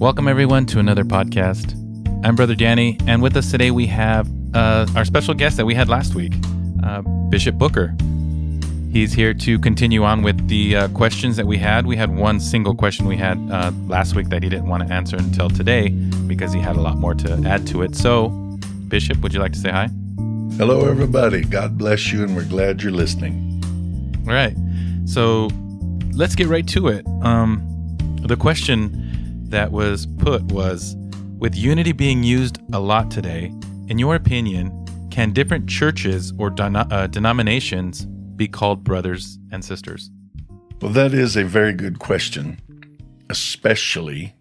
Welcome, everyone, to another podcast. I'm Brother Danny, and with us today we have uh, our special guest that we had last week, uh, Bishop Booker. He's here to continue on with the uh, questions that we had. We had one single question we had uh, last week that he didn't want to answer until today because he had a lot more to add to it. So, Bishop, would you like to say hi? Hello, everybody. God bless you, and we're glad you're listening. All right. So, let's get right to it. Um, the question that was put was With Unity being used a lot today, in your opinion, can different churches or uh, denominations be called brothers and sisters? Well, that is a very good question, especially,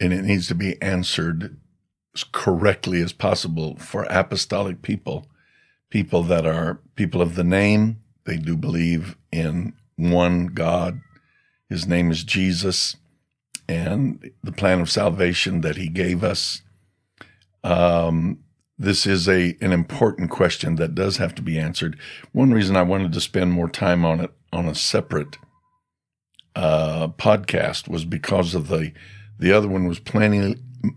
and it needs to be answered as correctly as possible for apostolic people, people that are people of the name. They do believe in one God. His name is Jesus, and the plan of salvation that He gave us. Um, this is a an important question that does have to be answered. One reason I wanted to spend more time on it on a separate uh, podcast was because of the the other one was plenty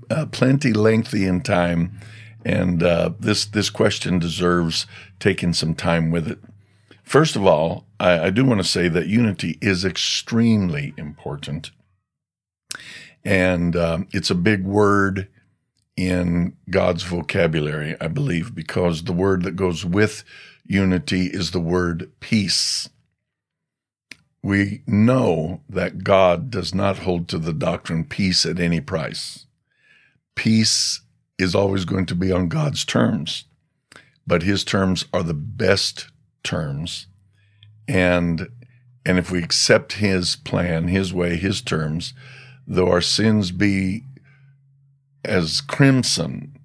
uh, plenty lengthy in time, and uh, this this question deserves taking some time with it. First of all, I, I do want to say that unity is extremely important, and um, it's a big word in God's vocabulary, I believe, because the word that goes with unity is the word peace. We know that God does not hold to the doctrine peace at any price. Peace is always going to be on God's terms, but his terms are the best terms. And and if we accept his plan, his way, his terms, though our sins be as crimson.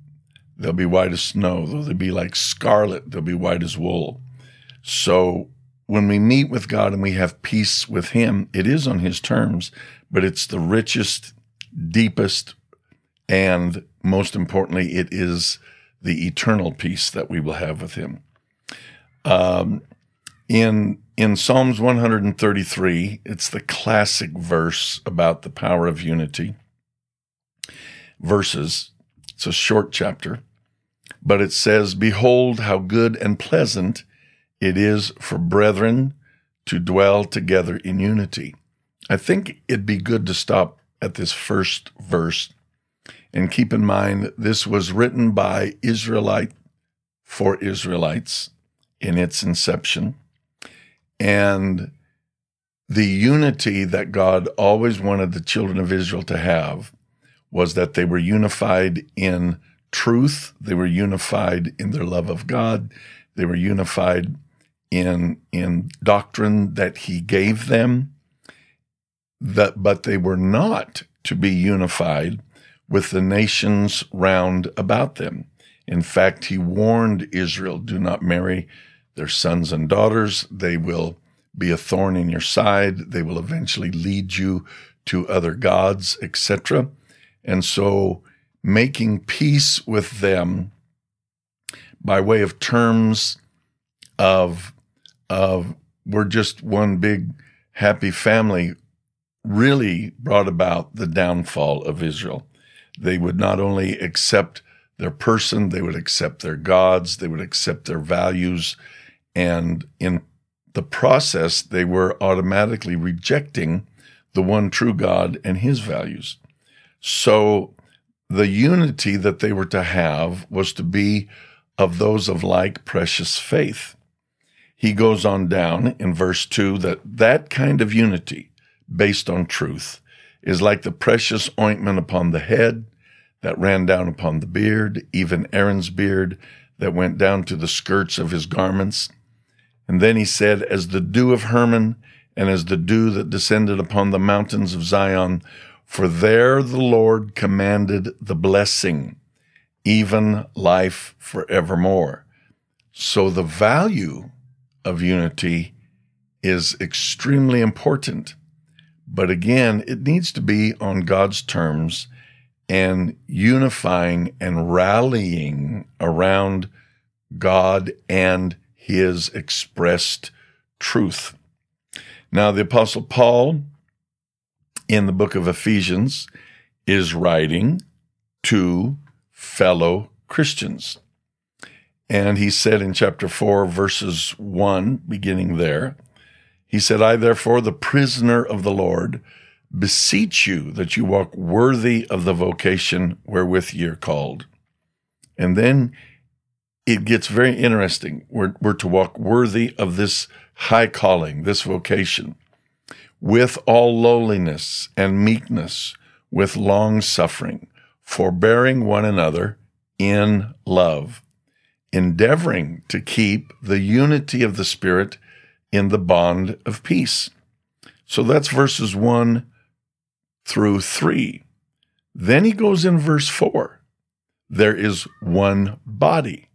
They'll be white as snow. Though they be like scarlet, they'll be white as wool. So when we meet with God and we have peace with Him, it is on His terms, but it's the richest, deepest, and most importantly, it is the eternal peace that we will have with Him. Um, in in Psalms 133, it's the classic verse about the power of unity verses. It's a short chapter, but it says, Behold, how good and pleasant it is for brethren to dwell together in unity. I think it'd be good to stop at this first verse and keep in mind this was written by Israelite for Israelites in its inception. And the unity that God always wanted the children of Israel to have was that they were unified in truth, they were unified in their love of God, they were unified in in doctrine that he gave them that but they were not to be unified with the nations round about them. In fact he warned israel do not marry their sons and daughters. They will be a thorn in your side. They will eventually lead you to other gods etc and so making peace with them by way of terms of of we're just one big happy family really brought about the downfall of Israel. They would not only accept their person, they would accept their gods, they would accept their values, and in the process, they were automatically rejecting the one true God and his values. So the unity that they were to have was to be of those of like precious faith. He goes on down in verse 2 that that kind of unity based on truth is like the precious ointment upon the head that ran down upon the beard, even Aaron's beard that went down to the skirts of his garments. And then he said, As the dew of Hermon and as the dew that descended upon the mountains of Zion for there the Lord commanded the blessing, even life forevermore. So the value of unity is extremely important. But again, it needs to be on God's terms and unifying and rallying around God and his expressed truth. Now, the Apostle Paul in the book of Ephesians is writing to fellow Christians. And he said in chapter 4, verses 1, beginning there, he said, I therefore, the prisoner of the Lord, beseech you that you walk worthy of the vocation wherewith ye are called. And then it gets very interesting. We're, we're to walk worthy of this high calling, this vocation, with all lowliness and meekness, with long suffering, forbearing one another in love, endeavoring to keep the unity of the Spirit in the bond of peace. So that's verses 1 through 3. Then he goes in verse 4. There is one body,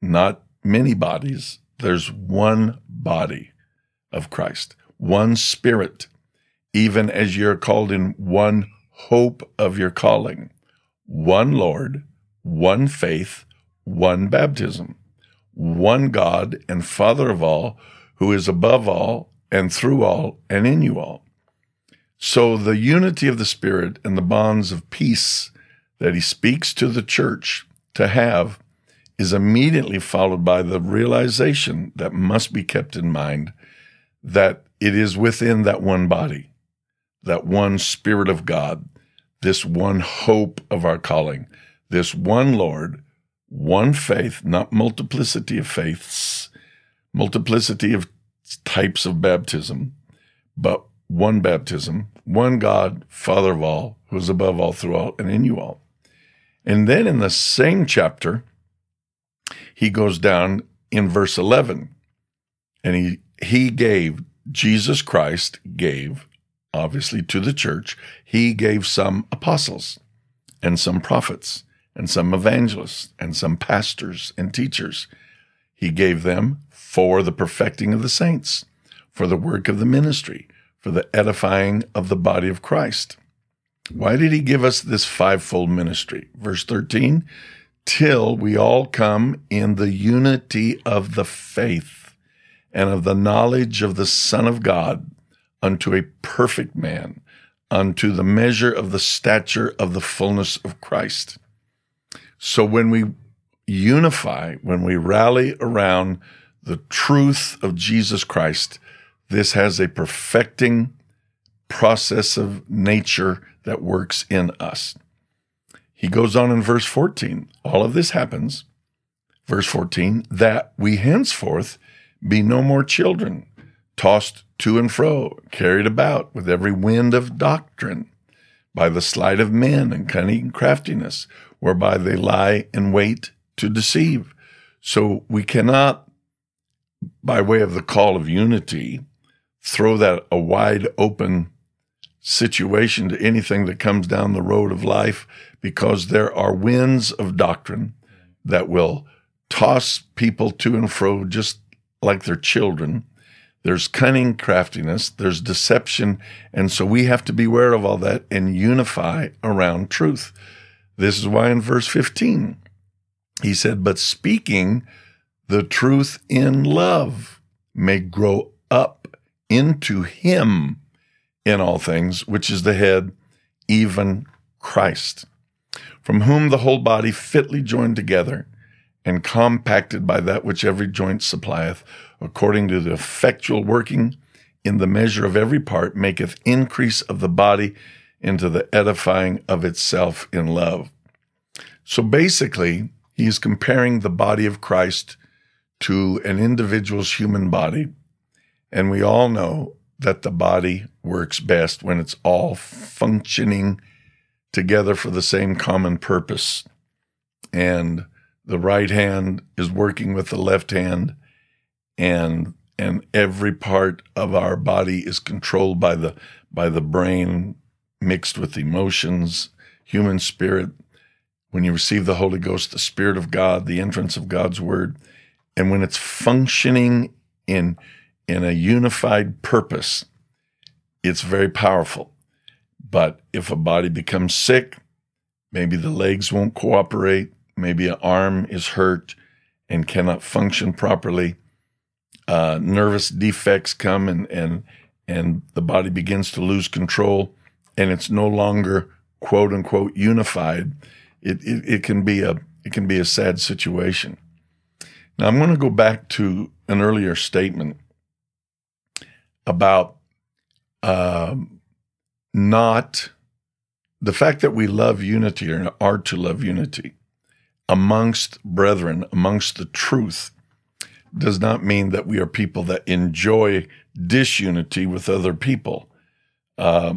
not many bodies. There's one body of Christ, one spirit, even as you're called in one hope of your calling, one Lord, one faith, one baptism, one God and Father of all, who is above all and through all and in you all. So the unity of the Spirit and the bonds of peace that he speaks to the church to have is immediately followed by the realization that must be kept in mind that it is within that one body, that one Spirit of God, this one hope of our calling, this one Lord, one faith, not multiplicity of faiths, multiplicity of types of baptism, but one baptism, one God, Father of all, who is above all, through all, and in you all. And then in the same chapter, he goes down in verse 11 and he, he gave, Jesus Christ gave, obviously to the church, he gave some apostles and some prophets and some evangelists and some pastors and teachers. He gave them for the perfecting of the saints, for the work of the ministry, for the edifying of the body of Christ. Why did he give us this fivefold ministry? Verse 13, till we all come in the unity of the faith and of the knowledge of the Son of God unto a perfect man, unto the measure of the stature of the fullness of Christ. So when we unify, when we rally around the truth of Jesus Christ, this has a perfecting process of nature that works in us. He goes on in verse 14. All of this happens, verse 14, that we henceforth be no more children, tossed to and fro, carried about with every wind of doctrine, by the sleight of men and cunning craftiness, whereby they lie in wait to deceive. So we cannot, by way of the call of unity, throw that a wide open situation to anything that comes down the road of life because there are winds of doctrine that will toss people to and fro just like they're children. There's cunning craftiness, there's deception. And so we have to beware of all that and unify around truth. This is why in verse 15, he said, But speaking the truth in love may grow up into him in all things, which is the head, even Christ, from whom the whole body fitly joined together and compacted by that which every joint supplieth, according to the effectual working in the measure of every part, maketh increase of the body into the edifying of itself in love. So basically, he is comparing the body of Christ to an individual's human body and we all know that the body works best when it's all functioning together for the same common purpose. And the right hand is working with the left hand and and every part of our body is controlled by the by the brain mixed with emotions, human spirit. When you receive the Holy Ghost, the Spirit of God, the entrance of God's Word, and when it's functioning in in a unified purpose, it's very powerful. But if a body becomes sick, maybe the legs won't cooperate, maybe an arm is hurt and cannot function properly, uh, nervous defects come and, and, and the body begins to lose control and it's no longer quote unquote unified, it, it, it can be a it can be a sad situation. Now I'm going to go back to an earlier statement about um, not the fact that we love unity or are to love unity amongst brethren, amongst the truth, does not mean that we are people that enjoy disunity with other people. Uh,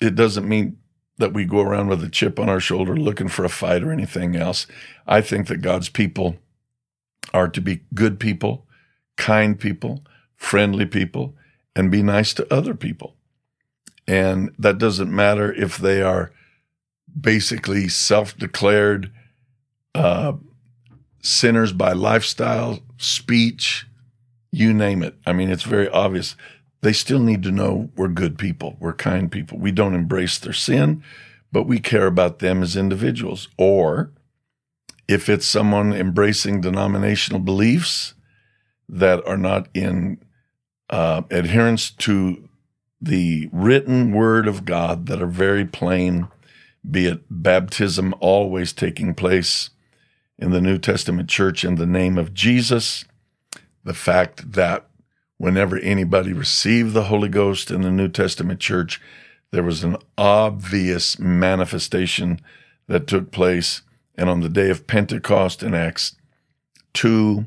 it doesn't mean that we go around with a chip on our shoulder looking for a fight or anything else. I think that God's people are to be good people, kind people, friendly people, and be nice to other people. And that doesn't matter if they are basically self declared uh, sinners by lifestyle, speech, you name it. I mean, it's very obvious. They still need to know we're good people, we're kind people. We don't embrace their sin, but we care about them as individuals. Or if it's someone embracing denominational beliefs that are not in uh, adherence to the written word of God that are very plain, be it baptism always taking place in the New Testament church in the name of Jesus, the fact that whenever anybody received the Holy Ghost in the New Testament church, there was an obvious manifestation that took place. And on the day of Pentecost in Acts 2,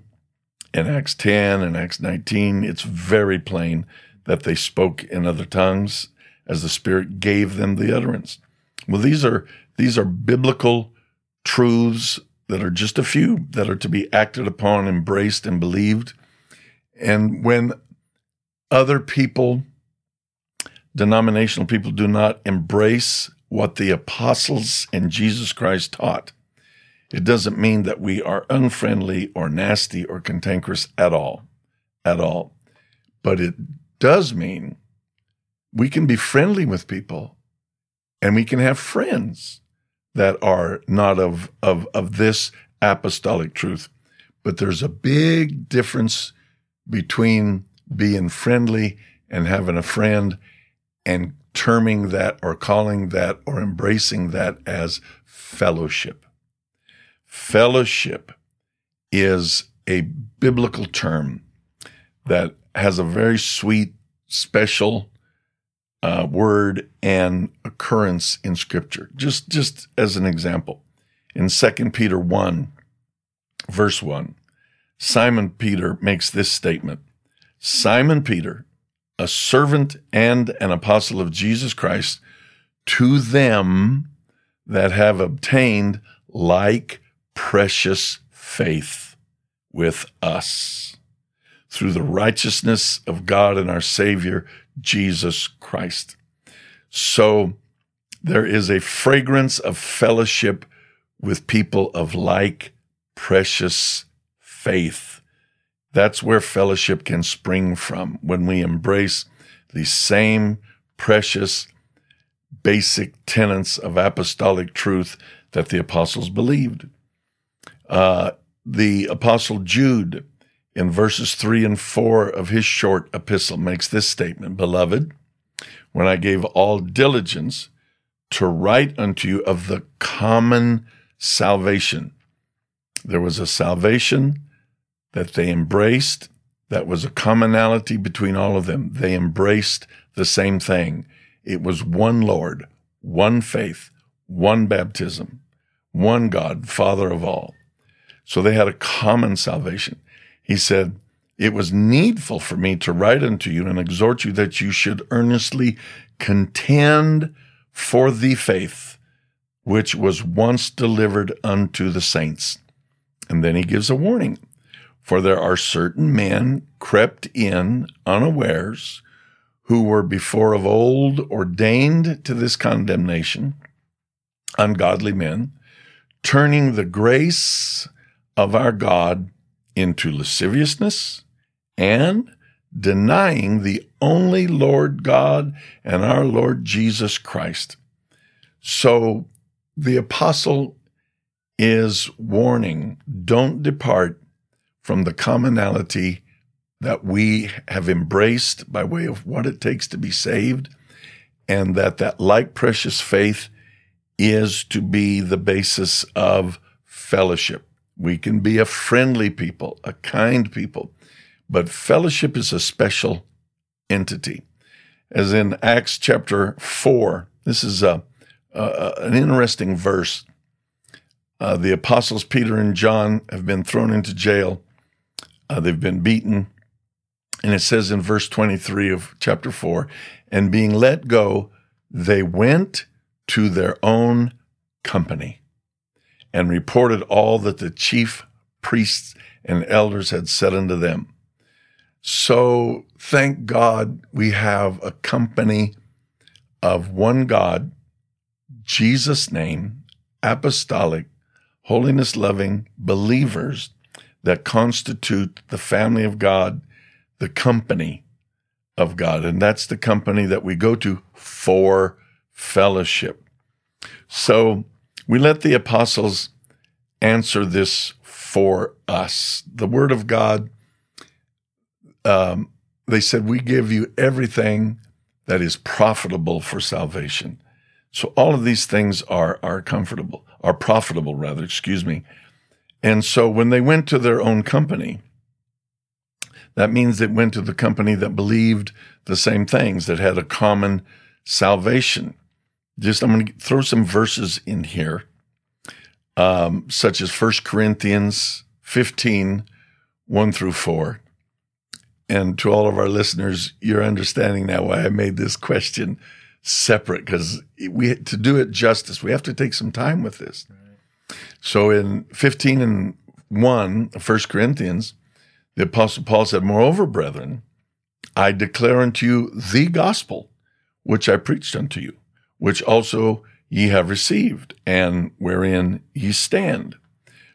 in Acts 10, and Acts 19, it's very plain that they spoke in other tongues as the Spirit gave them the utterance. Well, these are these are biblical truths that are just a few that are to be acted upon, embraced, and believed. And when other people, denominational people, do not embrace what the apostles and Jesus Christ taught, it doesn't mean that we are unfriendly or nasty or cantankerous at all, at all. But it does mean we can be friendly with people and we can have friends that are not of, of, of this apostolic truth. But there's a big difference between being friendly and having a friend and terming that or calling that or embracing that as fellowship. Fellowship is a biblical term that has a very sweet, special uh, word and occurrence in Scripture. Just just as an example, in 2 Peter one, verse one, Simon Peter makes this statement: Simon Peter, a servant and an apostle of Jesus Christ, to them that have obtained like precious faith with us through the righteousness of God and our Savior Jesus Christ. So there is a fragrance of fellowship with people of like precious faith. That's where fellowship can spring from when we embrace the same precious basic tenets of apostolic truth that the apostles believed. Uh, the apostle Jude in verses 3 and 4 of his short epistle makes this statement Beloved, when I gave all diligence to write unto you of the common salvation, there was a salvation that they embraced that was a commonality between all of them. They embraced the same thing. It was one Lord, one faith, one baptism, one God, Father of all. So they had a common salvation. He said, It was needful for me to write unto you and exhort you that you should earnestly contend for the faith which was once delivered unto the saints. And then he gives a warning. For there are certain men crept in unawares who were before of old ordained to this condemnation, ungodly men, turning the grace of our God into lasciviousness and denying the only Lord God and our Lord Jesus Christ. So the apostle is warning don't depart from the commonality that we have embraced by way of what it takes to be saved and that that like precious faith is to be the basis of fellowship. We can be a friendly people, a kind people, but fellowship is a special entity. As in Acts chapter 4, this is a, a an interesting verse. Uh, the apostles Peter and John have been thrown into jail. Uh, they've been beaten. And it says in verse 23 of chapter 4 and being let go, they went to their own company and reported all that the chief priests and elders had said unto them. So thank God we have a company of one God, Jesus' name, apostolic, holiness loving believers that constitute the family of God, the company of God. And that's the company that we go to for fellowship. So we let the apostles answer this for us. The word of God, um, they said, We give you everything that is profitable for salvation. So all of these things are, are comfortable, are profitable rather, excuse me. And so when they went to their own company, that means they went to the company that believed the same things, that had a common salvation. Just, I'm going to throw some verses in here, um, such as 1 Corinthians 15, 1 through 4. And to all of our listeners, you're understanding now why I made this question separate because we to do it justice, we have to take some time with this. Right. So in 15 and 1 of 1 Corinthians, the Apostle Paul said, Moreover, brethren, I declare unto you the gospel which I preached unto you, which also ye have received, and wherein ye stand,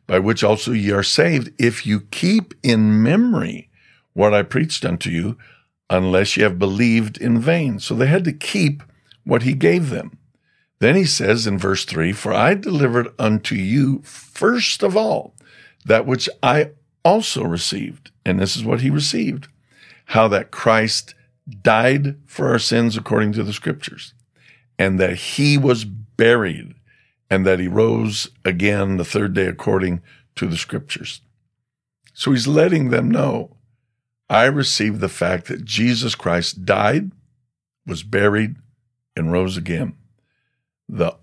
by which also ye are saved, if you keep in memory what I preached unto you, unless ye have believed in vain. So they had to keep what he gave them. Then he says in verse 3 For I delivered unto you first of all that which I also received. And this is what he received how that Christ died for our sins according to the scriptures, and that he was buried, and that he rose again the third day according to the scriptures. So he's letting them know I received the fact that Jesus Christ died, was buried, and rose again. The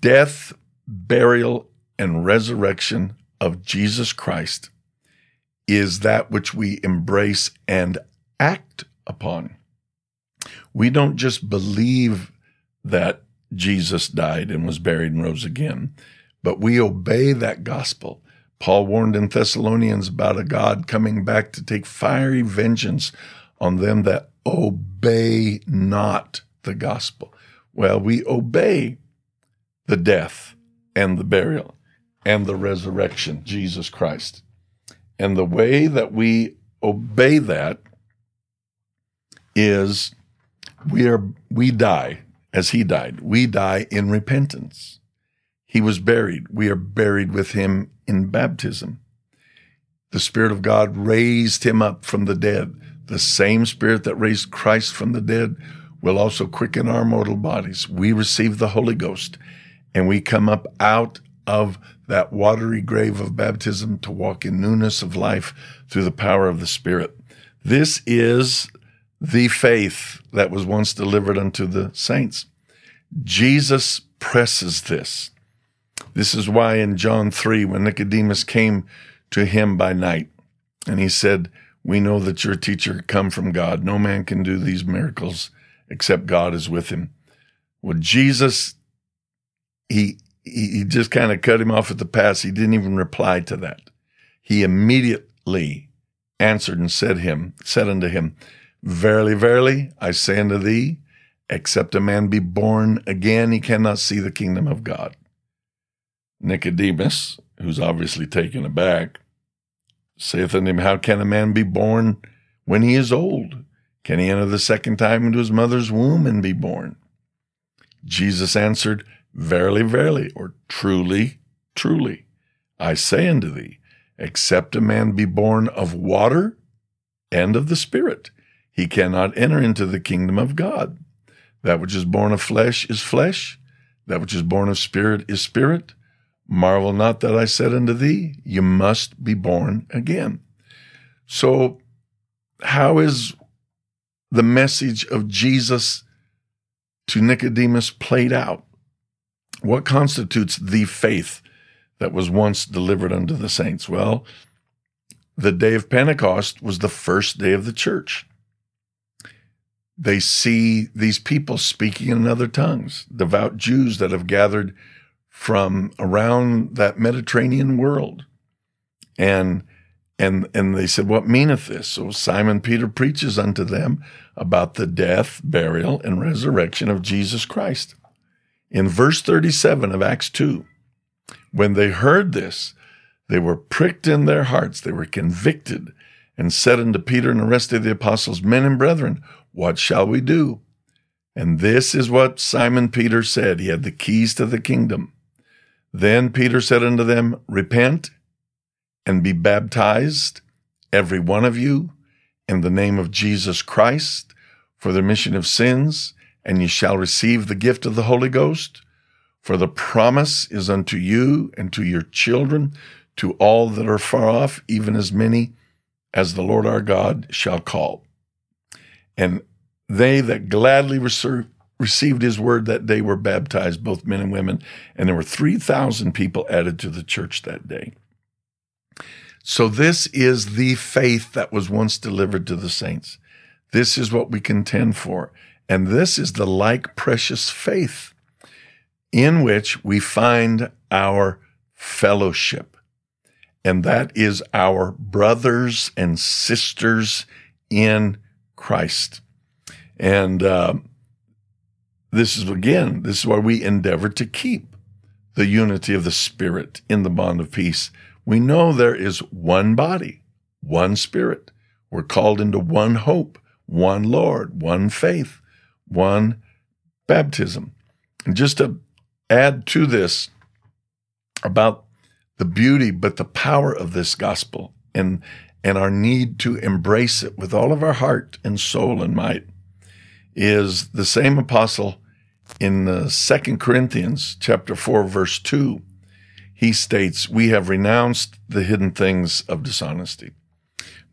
death, burial, and resurrection of Jesus Christ is that which we embrace and act upon. We don't just believe that Jesus died and was buried and rose again, but we obey that gospel. Paul warned in Thessalonians about a God coming back to take fiery vengeance on them that obey not the gospel. Well, we obey the death and the burial and the resurrection, Jesus Christ. And the way that we obey that is we are we die as he died. We die in repentance. He was buried. We are buried with him in baptism. The Spirit of God raised him up from the dead. The same Spirit that raised Christ from the dead will also quicken our mortal bodies. We receive the Holy Ghost and we come up out of that watery grave of baptism to walk in newness of life through the power of the Spirit. This is the faith that was once delivered unto the saints. Jesus presses this. This is why in John 3, when Nicodemus came to him by night, and he said, We know that your teacher come from God. No man can do these miracles except God is with him. Well, Jesus, he, he just kind of cut him off at the pass. He didn't even reply to that. He immediately answered and said him, said unto him, Verily, verily, I say unto thee, except a man be born again, he cannot see the kingdom of God. Nicodemus, who's obviously taken aback, saith unto him, How can a man be born when he is old? Can he enter the second time into his mother's womb and be born? Jesus answered, Verily, verily, or truly, truly, I say unto thee, except a man be born of water and of the Spirit, he cannot enter into the kingdom of God. That which is born of flesh is flesh, That which is born of spirit is spirit. Marvel not that I said unto thee, You must be born again. So, how is the message of Jesus to Nicodemus played out? What constitutes the faith that was once delivered unto the saints? Well, the day of Pentecost was the first day of the church. They see these people speaking in other tongues, devout Jews that have gathered from around that Mediterranean world. And and and they said, What meaneth this? So Simon Peter preaches unto them about the death, burial, and resurrection of Jesus Christ. In verse 37 of Acts 2, when they heard this, they were pricked in their hearts, they were convicted, and said unto Peter and the rest of the apostles, Men and brethren, what shall we do? And this is what Simon Peter said. He had the keys to the kingdom. Then Peter said unto them, Repent and be baptized, every one of you, in the name of Jesus Christ, for the remission of sins, and ye shall receive the gift of the Holy Ghost. For the promise is unto you and to your children, to all that are far off, even as many as the Lord our God shall call. And they that gladly received his word that day were baptized, both men and women, and there were 3,000 people added to the church that day. So, this is the faith that was once delivered to the saints. This is what we contend for. And this is the like precious faith in which we find our fellowship and that is our brothers and sisters in Christ. And uh, this is, again, this is why we endeavor to keep the unity of the Spirit in the bond of peace. We know there is one body, one Spirit. We're called into one hope, one Lord, one faith, one baptism. And just to add to this about the beauty, but the power of this gospel and, and our need to embrace it with all of our heart and soul and might is the same apostle in uh, 2 Corinthians chapter 4 verse 2 he states we have renounced the hidden things of dishonesty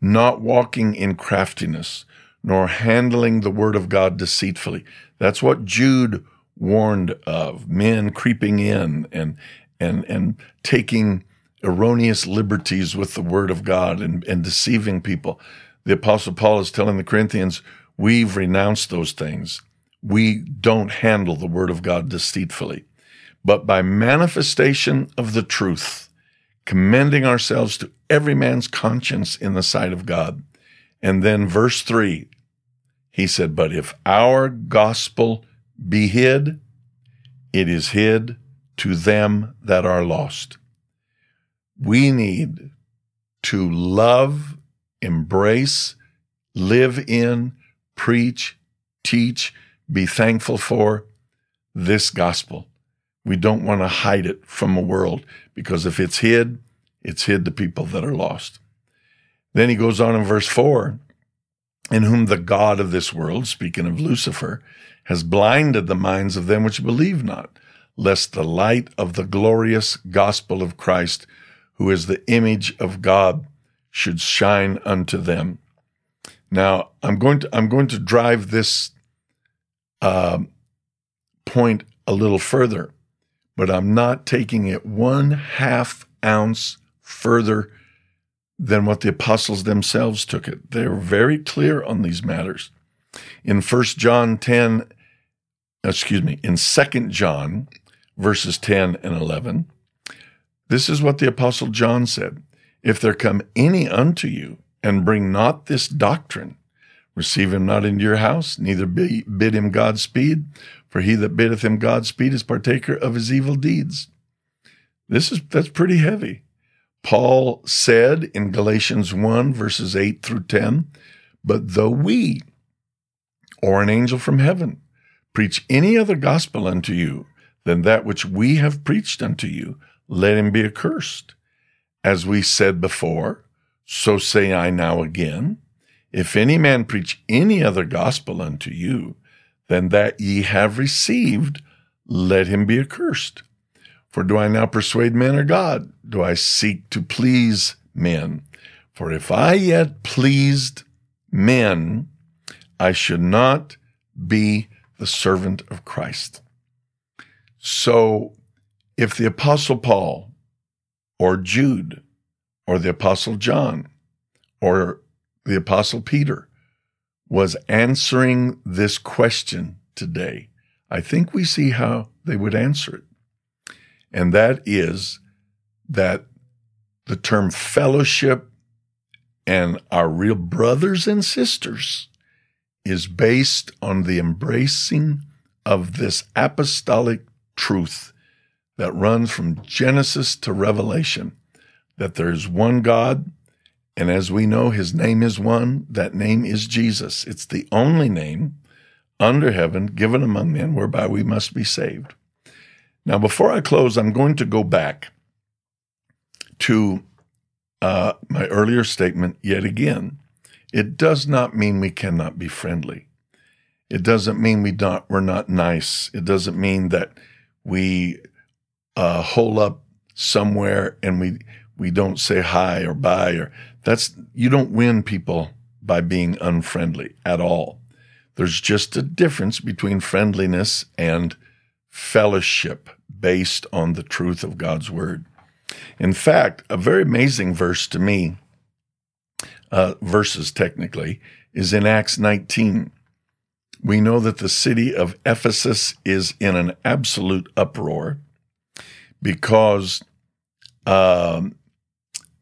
not walking in craftiness nor handling the word of God deceitfully. That's what Jude warned of men creeping in and and and taking erroneous liberties with the word of God and, and deceiving people. The apostle Paul is telling the Corinthians, we've renounced those things. We don't handle the word of God deceitfully, but by manifestation of the truth, commending ourselves to every man's conscience in the sight of God. And then verse three, he said, but if our gospel be hid, it is hid to them that are lost. We need to love, embrace, live in, preach, teach, be thankful for this gospel. We don't want to hide it from a world because if it's hid, it's hid to people that are lost. Then he goes on in verse 4 in whom the God of this world, speaking of Lucifer, has blinded the minds of them which believe not lest the light of the glorious gospel of Christ, who is the image of God, should shine unto them. Now, I'm going to I'm going to drive this uh, point a little further, but I'm not taking it one half ounce further than what the apostles themselves took it. They're very clear on these matters. In 1 John 10, excuse me, in 2 John verses 10 and 11. This is what the Apostle John said If there come any unto you, and bring not this doctrine, receive him not into your house, neither bid him Godspeed, for he that biddeth him Godspeed is partaker of his evil deeds. This is that's pretty heavy. Paul said in Galatians 1, verses 8 through 10, But though we, or an angel from heaven, preach any other gospel unto you than that which we have preached unto you, let him be accursed. As we said before, so say I now again, if any man preach any other gospel unto you than that ye have received, let him be accursed. For do I now persuade men or God? Do I seek to please men? For if I yet pleased men, I should not be the servant of Christ. So if the Apostle Paul or Jude or the Apostle John or the Apostle Peter was answering this question today, I think we see how they would answer it. And that is that the term fellowship and our real brothers and sisters is based on the embracing of this apostolic truth that runs from Genesis to Revelation that there's one God, and as we know, his name is one. That name is Jesus. It's the only name under heaven given among men whereby we must be saved. Now, before I close, I'm going to go back to uh, my earlier statement yet again. It does not mean we cannot be friendly. It doesn't mean we don't, we're not nice. It doesn't mean that we uh, hole up somewhere and we we don't say hi or bye or that's you don't win people by being unfriendly at all. There's just a difference between friendliness and fellowship based on the truth of God's word. In fact, a very amazing verse to me, uh, verses technically, is in Acts 19. We know that the city of Ephesus is in an absolute uproar because um,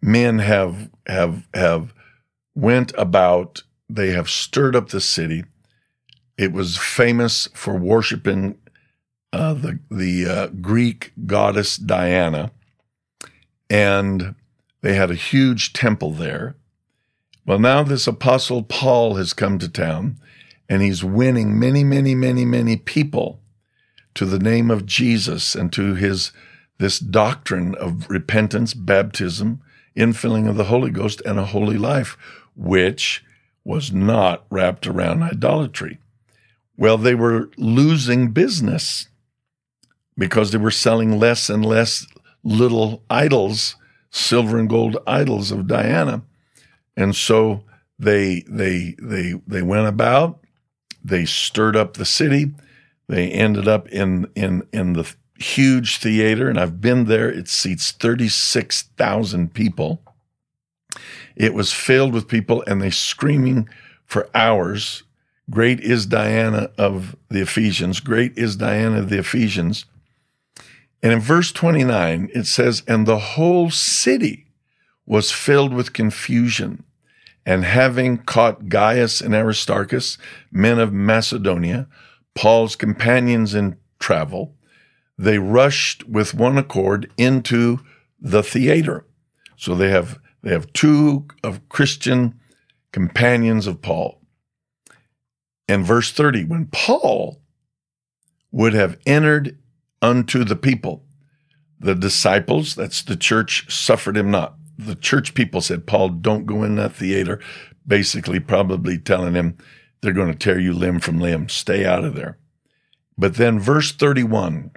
men have have have went about. They have stirred up the city. It was famous for worshiping uh, the the uh, Greek goddess Diana, and they had a huge temple there. Well, now this apostle Paul has come to town, and he's winning many, many, many, many people to the name of Jesus and to his this doctrine of repentance, baptism, infilling of the Holy Ghost, and a holy life, which was not wrapped around idolatry. Well, they were losing business because they were selling less and less little idols, silver and gold idols of Diana. And so they they they they went about, they stirred up the city, they ended up in in in the huge theater, and I've been there. It seats 36,000 people. It was filled with people, and they screaming for hours. Great is Diana of the Ephesians. Great is Diana of the Ephesians. And in verse 29, it says, And the whole city was filled with confusion. And having caught Gaius and Aristarchus, men of Macedonia, Paul's companions in travel, they rushed with one accord into the theater. So they have they have two of Christian companions of Paul. And verse 30, when Paul would have entered unto the people, the disciples, that's the church, suffered him not. The church people said, Paul, don't go in that theater, basically, probably telling him they're going to tear you limb from limb. Stay out of there. But then verse 31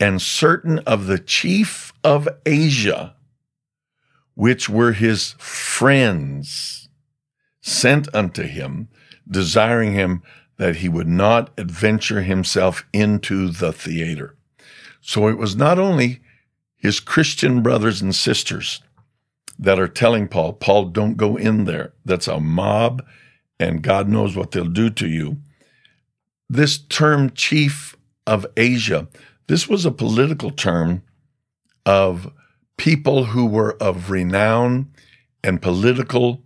and certain of the chief of Asia, which were his friends, sent unto him, desiring him that he would not adventure himself into the theater. So it was not only his Christian brothers and sisters that are telling Paul, Paul, don't go in there. That's a mob, and God knows what they'll do to you. This term, chief of Asia, this was a political term of people who were of renown and political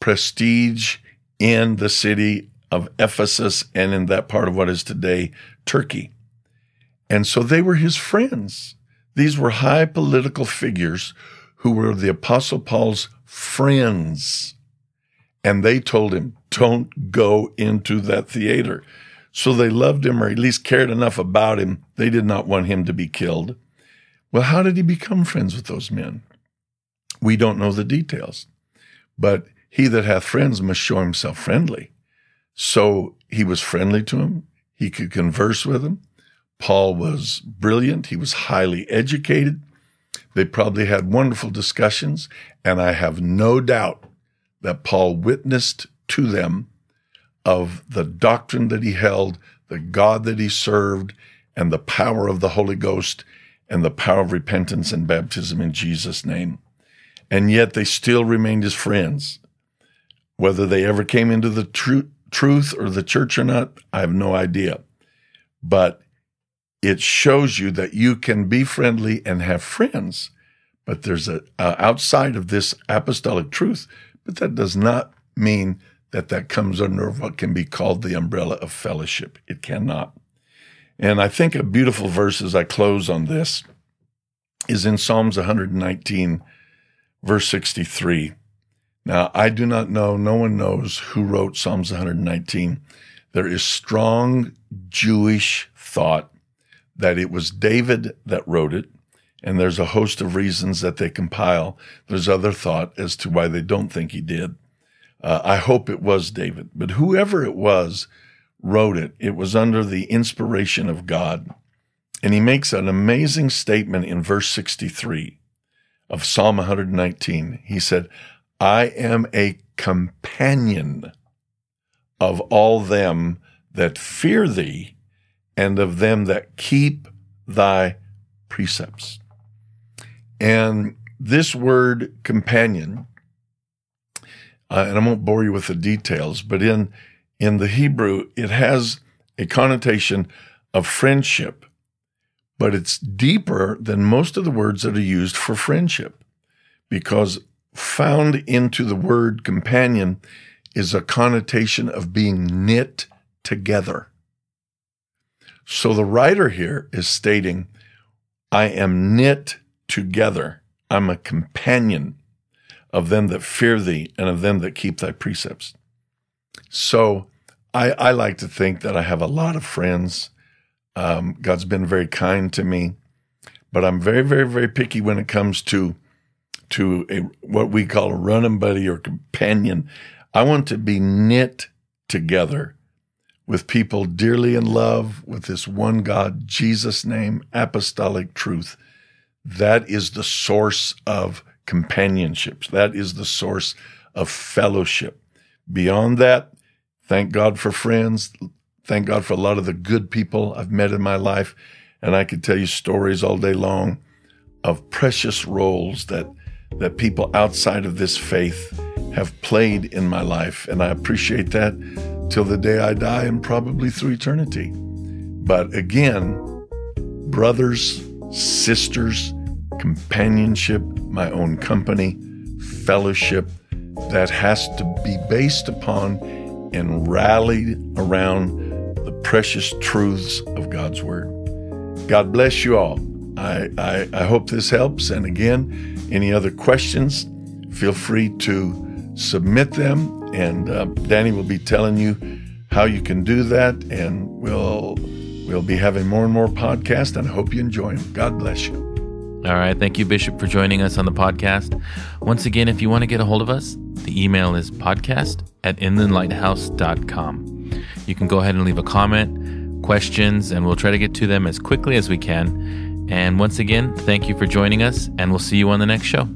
prestige in the city of Ephesus and in that part of what is today Turkey. And so they were his friends. These were high political figures who were the Apostle Paul's friends. And they told him, don't go into that theater. So they loved him or at least cared enough about him. They did not want him to be killed. Well, how did he become friends with those men? We don't know the details, but he that hath friends must show himself friendly. So he was friendly to him. He could converse with him. Paul was brilliant. He was highly educated. They probably had wonderful discussions. And I have no doubt that Paul witnessed to them of the doctrine that he held, the God that he served, and the power of the Holy Ghost and the power of repentance and baptism in Jesus' name. And yet they still remained his friends. Whether they ever came into the tr- truth or the church or not, I have no idea. But it shows you that you can be friendly and have friends, but there's a uh, outside of this apostolic truth. But that does not mean that that comes under what can be called the umbrella of fellowship. It cannot. And I think a beautiful verse as I close on this is in Psalms 119, verse 63. Now, I do not know, no one knows who wrote Psalms 119. There is strong Jewish thought that it was David that wrote it, and there's a host of reasons that they compile. There's other thought as to why they don't think he did. Uh, I hope it was David, but whoever it was wrote it. It was under the inspiration of God. And he makes an amazing statement in verse 63 of Psalm 119. He said, I am a companion of all them that fear thee and of them that keep thy precepts. And this word companion, uh, and I won't bore you with the details, but in in the Hebrew, it has a connotation of friendship, but it's deeper than most of the words that are used for friendship because found into the word companion is a connotation of being knit together. So the writer here is stating, I am knit together. I'm a companion of them that fear thee and of them that keep thy precepts. So I, I like to think that I have a lot of friends. Um, God's been very kind to me, but I'm very, very, very picky when it comes to to a what we call a running buddy or companion. I want to be knit together with people dearly in love with this one God, Jesus' name, apostolic truth. That is the source of companionships. That is the source of fellowship. Beyond that, Thank God for friends. Thank God for a lot of the good people I've met in my life. And I could tell you stories all day long of precious roles that, that people outside of this faith have played in my life. And I appreciate that till the day I die and probably through eternity. But again, brothers, sisters, companionship, my own company, fellowship that has to be based upon and rallied around the precious truths of God's Word. God bless you all. I, I, I, hope this helps. And again, any other questions, feel free to submit them. And uh, Danny will be telling you how you can do that. And we'll, we'll be having more and more podcasts. And I hope you enjoy them. God bless you. All right. Thank you, Bishop, for joining us on the podcast. Once again, if you want to get a hold of us, the email is podcast at inlandlighthouse.com. You can go ahead and leave a comment, questions, and we'll try to get to them as quickly as we can. And once again, thank you for joining us, and we'll see you on the next show.